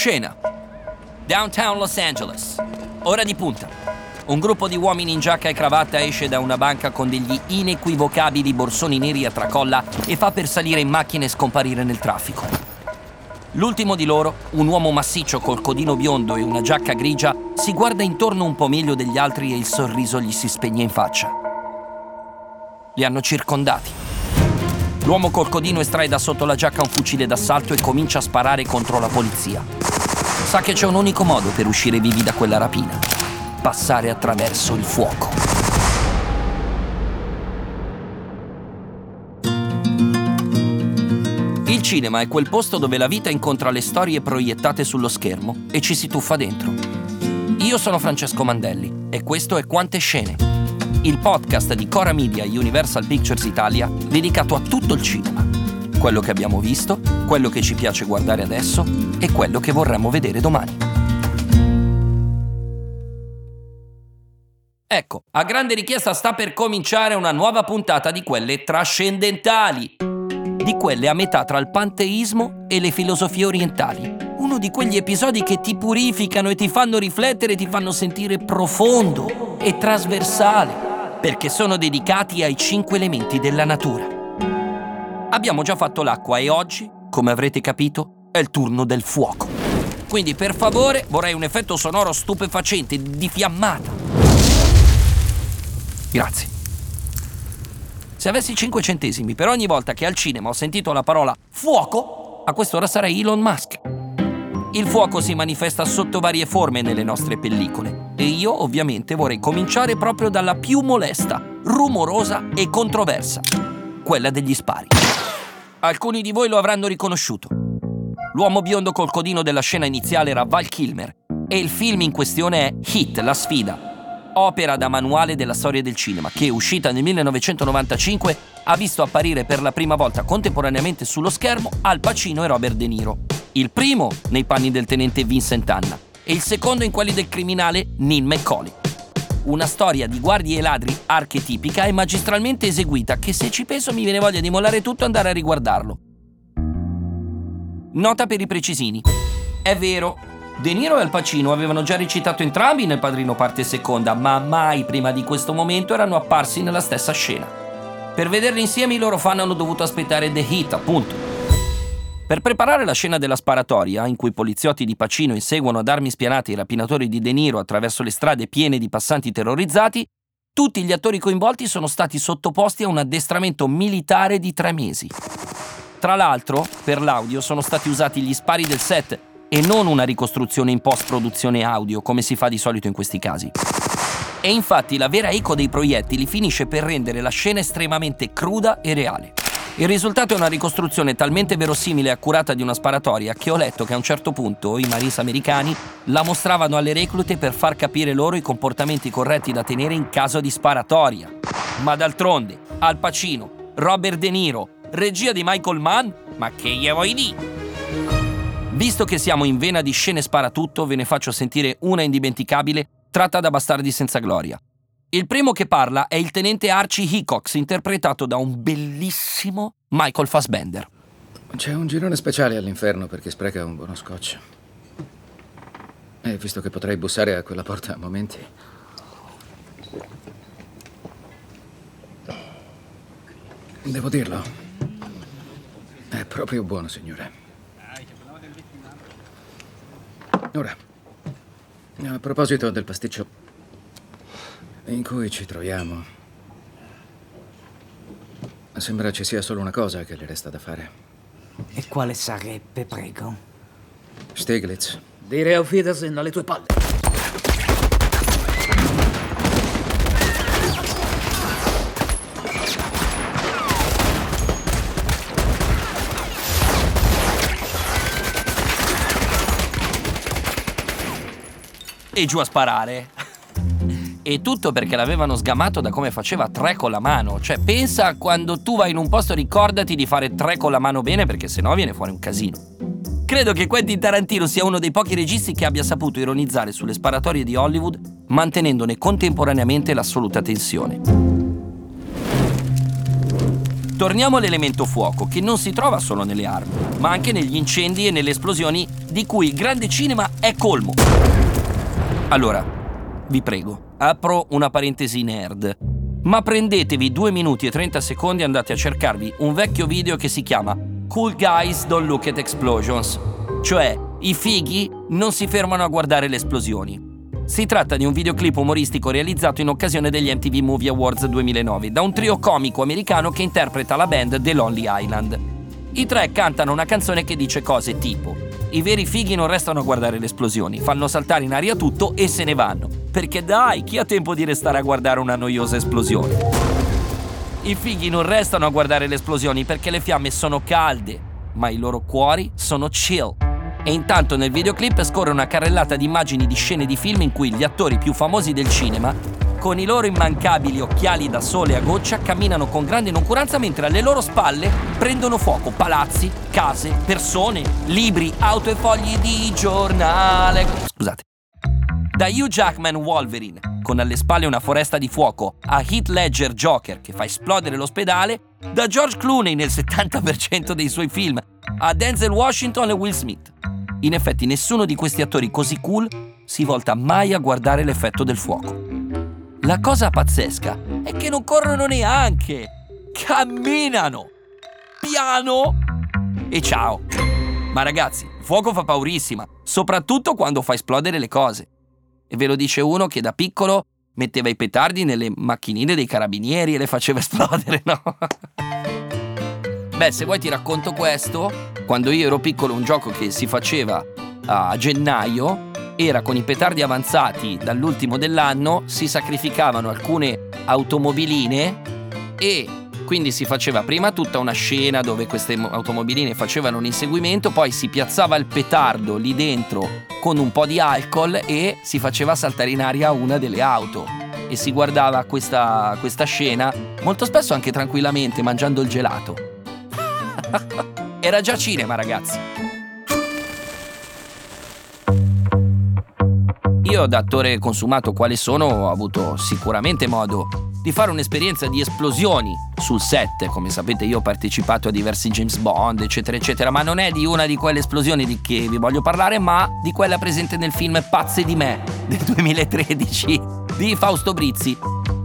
Scena. Downtown Los Angeles. Ora di punta. Un gruppo di uomini in giacca e cravatta esce da una banca con degli inequivocabili borsoni neri a tracolla e fa per salire in macchina e scomparire nel traffico. L'ultimo di loro, un uomo massiccio col codino biondo e una giacca grigia, si guarda intorno un po' meglio degli altri e il sorriso gli si spegne in faccia. Li hanno circondati. L'uomo col codino estrae da sotto la giacca un fucile d'assalto e comincia a sparare contro la polizia. Sa che c'è un unico modo per uscire vivi da quella rapina. Passare attraverso il fuoco. Il cinema è quel posto dove la vita incontra le storie proiettate sullo schermo e ci si tuffa dentro. Io sono Francesco Mandelli e questo è Quante Scene, il podcast di Cora Media e Universal Pictures Italia dedicato a tutto il cinema. Quello che abbiamo visto, quello che ci piace guardare adesso e quello che vorremmo vedere domani. Ecco, a grande richiesta sta per cominciare una nuova puntata di quelle trascendentali, di quelle a metà tra il panteismo e le filosofie orientali. Uno di quegli episodi che ti purificano e ti fanno riflettere e ti fanno sentire profondo e trasversale, perché sono dedicati ai cinque elementi della natura. Abbiamo già fatto l'acqua e oggi, come avrete capito, è il turno del fuoco. Quindi per favore vorrei un effetto sonoro stupefacente, di fiammata. Grazie. Se avessi 5 centesimi per ogni volta che al cinema ho sentito la parola fuoco, a quest'ora sarei Elon Musk. Il fuoco si manifesta sotto varie forme nelle nostre pellicole e io ovviamente vorrei cominciare proprio dalla più molesta, rumorosa e controversa, quella degli spari. Alcuni di voi lo avranno riconosciuto. L'uomo biondo col codino della scena iniziale era Val Kilmer e il film in questione è Hit, la sfida, opera da manuale della storia del cinema, che uscita nel 1995 ha visto apparire per la prima volta contemporaneamente sullo schermo Al Pacino e Robert De Niro. Il primo nei panni del tenente Vincent Anna e il secondo in quelli del criminale Neil McCauley. Una storia di guardie e ladri archetipica e magistralmente eseguita che se ci penso mi viene voglia di mollare tutto e andare a riguardarlo. Nota per i precisini. È vero, De Niro e Al Pacino avevano già recitato entrambi nel Padrino parte seconda, ma mai prima di questo momento erano apparsi nella stessa scena. Per vederli insieme i loro fan hanno dovuto aspettare The Hit, appunto. Per preparare la scena della sparatoria, in cui i poliziotti di Pacino inseguono ad armi spianate i rapinatori di De Niro attraverso le strade piene di passanti terrorizzati, tutti gli attori coinvolti sono stati sottoposti a un addestramento militare di tre mesi. Tra l'altro, per l'audio sono stati usati gli spari del set e non una ricostruzione in post-produzione audio come si fa di solito in questi casi. E infatti la vera eco dei proiettili finisce per rendere la scena estremamente cruda e reale. Il risultato è una ricostruzione talmente verosimile e accurata di una sparatoria che ho letto che a un certo punto i maris americani la mostravano alle reclute per far capire loro i comportamenti corretti da tenere in caso di sparatoria. Ma d'altronde, Al Pacino, Robert De Niro, regia di Michael Mann, ma che gli vuoi dire? Visto che siamo in vena di scene sparatutto, ve ne faccio sentire una indimenticabile tratta da Bastardi senza gloria. Il primo che parla è il tenente Archie Hickox, interpretato da un bellissimo Michael Fassbender. C'è un girone speciale all'inferno per chi spreca un buono scotch. E visto che potrei bussare a quella porta a momenti. Devo dirlo. È proprio buono, signore. Ora, a proposito del pasticcio in cui ci troviamo, sembra ci sia solo una cosa che le resta da fare. E quale sarebbe, prego? Stiglitz, Dire auf Wiedersehen alle tue palle. E giù a sparare. E tutto perché l'avevano sgamato da come faceva tre con la mano. Cioè, pensa quando tu vai in un posto, ricordati di fare tre con la mano bene, perché sennò viene fuori un casino. Credo che Quentin Tarantino sia uno dei pochi registi che abbia saputo ironizzare sulle sparatorie di Hollywood, mantenendone contemporaneamente l'assoluta tensione. Torniamo all'elemento fuoco, che non si trova solo nelle armi, ma anche negli incendi e nelle esplosioni di cui il grande cinema è colmo. Allora, vi prego, apro una parentesi nerd. Ma prendetevi 2 minuti e 30 secondi e andate a cercarvi un vecchio video che si chiama Cool Guys Don't Look at Explosions. Cioè, i fighi non si fermano a guardare le esplosioni. Si tratta di un videoclip umoristico realizzato in occasione degli MTV Movie Awards 2009 da un trio comico americano che interpreta la band The Lonely Island. I tre cantano una canzone che dice cose tipo i veri fighi non restano a guardare le esplosioni, fanno saltare in aria tutto e se ne vanno. Perché dai, chi ha tempo di restare a guardare una noiosa esplosione? I fighi non restano a guardare le esplosioni perché le fiamme sono calde, ma i loro cuori sono chill. E intanto nel videoclip scorre una carrellata di immagini di scene di film in cui gli attori più famosi del cinema, con i loro immancabili occhiali da sole a goccia, camminano con grande noncuranza mentre alle loro spalle prendono fuoco palazzi, case, persone, libri, auto e fogli di giornale. Scusate. Da Hugh Jackman Wolverine, con alle spalle una foresta di fuoco, a Heath Ledger Joker che fa esplodere l'ospedale, da George Clooney nel 70% dei suoi film, a Denzel Washington e Will Smith. In effetti nessuno di questi attori così cool si volta mai a guardare l'effetto del fuoco. La cosa pazzesca è che non corrono neanche, camminano, piano e ciao. Ma ragazzi, il fuoco fa paurissima, soprattutto quando fa esplodere le cose. E ve lo dice uno che da piccolo metteva i petardi nelle macchinine dei carabinieri e le faceva esplodere, no? Beh, se vuoi ti racconto questo. Quando io ero piccolo un gioco che si faceva a gennaio era con i petardi avanzati dall'ultimo dell'anno, si sacrificavano alcune automobiline e quindi si faceva prima tutta una scena dove queste automobiline facevano un inseguimento, poi si piazzava il petardo lì dentro con un po' di alcol e si faceva saltare in aria una delle auto. E si guardava questa, questa scena molto spesso anche tranquillamente mangiando il gelato. Era già cinema, ragazzi. Io, da attore consumato quale sono, ho avuto sicuramente modo di fare un'esperienza di esplosioni sul set. Come sapete, io ho partecipato a diversi James Bond, eccetera, eccetera, ma non è di una di quelle esplosioni di che vi voglio parlare, ma di quella presente nel film Pazze di me del 2013 di Fausto Brizzi.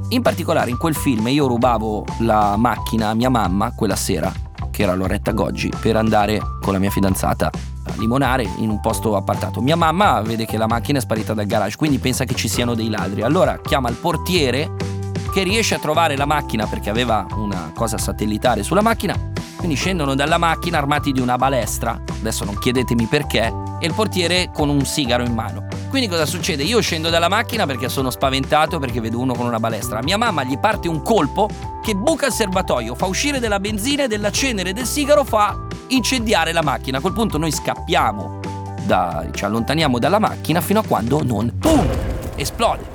In particolare, in quel film io rubavo la macchina a mia mamma quella sera che era Loretta Goggi, per andare con la mia fidanzata a limonare in un posto appartato. Mia mamma vede che la macchina è sparita dal garage, quindi pensa che ci siano dei ladri. Allora chiama il portiere che riesce a trovare la macchina perché aveva una cosa satellitare sulla macchina. Quindi scendono dalla macchina armati di una balestra, adesso non chiedetemi perché, e il portiere con un sigaro in mano. Quindi cosa succede? Io scendo dalla macchina perché sono spaventato perché vedo uno con una balestra. Mia mamma gli parte un colpo che buca il serbatoio, fa uscire della benzina e della cenere del sigaro, fa incendiare la macchina. A quel punto noi scappiamo, da, ci allontaniamo dalla macchina fino a quando non, boom, esplode.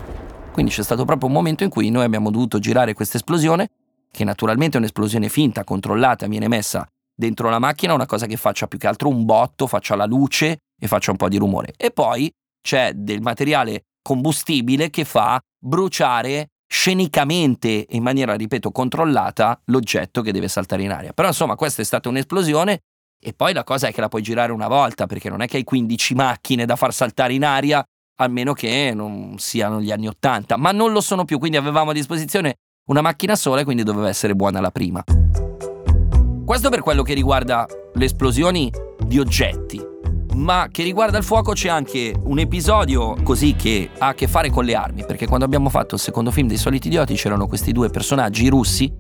Quindi c'è stato proprio un momento in cui noi abbiamo dovuto girare questa esplosione, che naturalmente è un'esplosione finta, controllata, viene messa dentro la macchina, una cosa che faccia più che altro un botto, faccia la luce e faccia un po' di rumore. E poi c'è del materiale combustibile che fa bruciare scenicamente e in maniera, ripeto, controllata l'oggetto che deve saltare in aria. Però insomma questa è stata un'esplosione e poi la cosa è che la puoi girare una volta perché non è che hai 15 macchine da far saltare in aria a meno che non siano gli anni 80, ma non lo sono più, quindi avevamo a disposizione una macchina sola e quindi doveva essere buona la prima. Questo per quello che riguarda le esplosioni di oggetti ma che riguarda il fuoco c'è anche un episodio così che ha a che fare con le armi, perché quando abbiamo fatto il secondo film dei soliti idioti c'erano questi due personaggi russi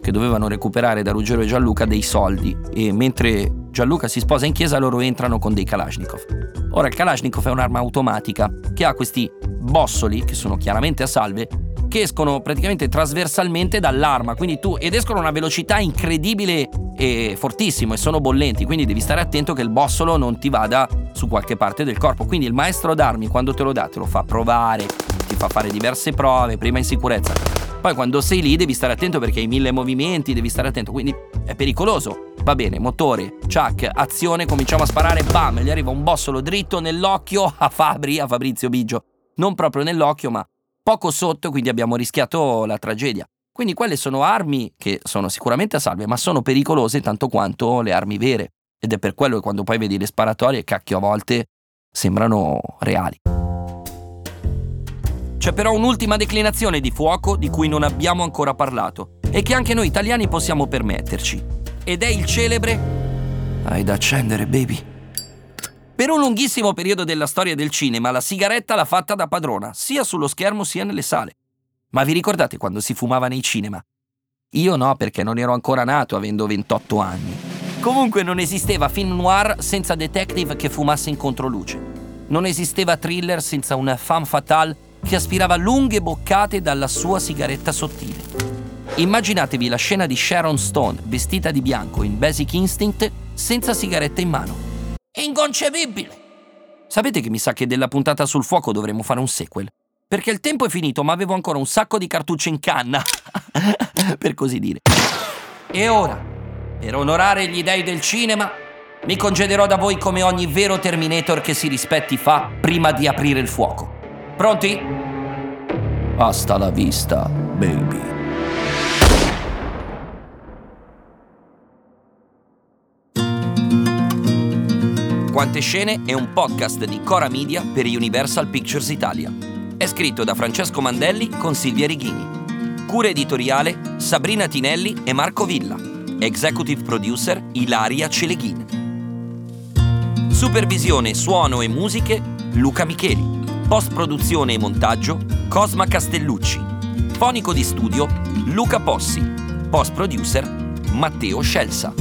che dovevano recuperare da Ruggero e Gianluca dei soldi e mentre Gianluca si sposa in chiesa loro entrano con dei Kalashnikov. Ora il Kalashnikov è un'arma automatica che ha questi bossoli che sono chiaramente a salve che escono praticamente trasversalmente dall'arma, quindi tu ed escono a una velocità incredibile e fortissimo e sono bollenti, quindi devi stare attento che il bossolo non ti vada su qualche parte del corpo. Quindi il maestro d'armi quando te lo dà te lo fa provare, ti fa fare diverse prove, prima in sicurezza. Poi quando sei lì devi stare attento perché hai mille movimenti, devi stare attento, quindi è pericoloso. Va bene, motore, chuck, azione, cominciamo a sparare, bam, gli arriva un bossolo dritto nell'occhio a Fabri, a Fabrizio Biggio. Non proprio nell'occhio, ma poco sotto, quindi abbiamo rischiato la tragedia. Quindi quelle sono armi che sono sicuramente a salve, ma sono pericolose tanto quanto le armi vere. Ed è per quello che quando poi vedi le sparatorie, cacchio, a volte sembrano reali. C'è però un'ultima declinazione di fuoco di cui non abbiamo ancora parlato e che anche noi italiani possiamo permetterci. Ed è il celebre Hai da accendere, baby. Per un lunghissimo periodo della storia del cinema, la sigaretta l'ha fatta da padrona, sia sullo schermo sia nelle sale. Ma vi ricordate quando si fumava nei cinema? Io no, perché non ero ancora nato avendo 28 anni. Comunque non esisteva film noir senza detective che fumasse in controluce. Non esisteva thriller senza una femme fatale che aspirava lunghe boccate dalla sua sigaretta sottile. Immaginatevi la scena di Sharon Stone vestita di bianco in Basic Instinct senza sigaretta in mano. Inconcepibile! Sapete che mi sa che della puntata sul fuoco dovremmo fare un sequel? Perché il tempo è finito, ma avevo ancora un sacco di cartucce in canna. per così dire. E ora, per onorare gli dei del cinema, mi concederò da voi come ogni vero Terminator che si rispetti fa prima di aprire il fuoco. Pronti? Hasta la vista, baby. Quante scene è un podcast di Cora Media per Universal Pictures Italia. È scritto da Francesco Mandelli con Silvia Righini. Cura editoriale Sabrina Tinelli e Marco Villa. Executive producer Ilaria Celeghin. Supervisione, suono e musiche Luca Micheli. Post produzione e montaggio Cosma Castellucci. Fonico di studio Luca Possi. Post producer Matteo Scelsa.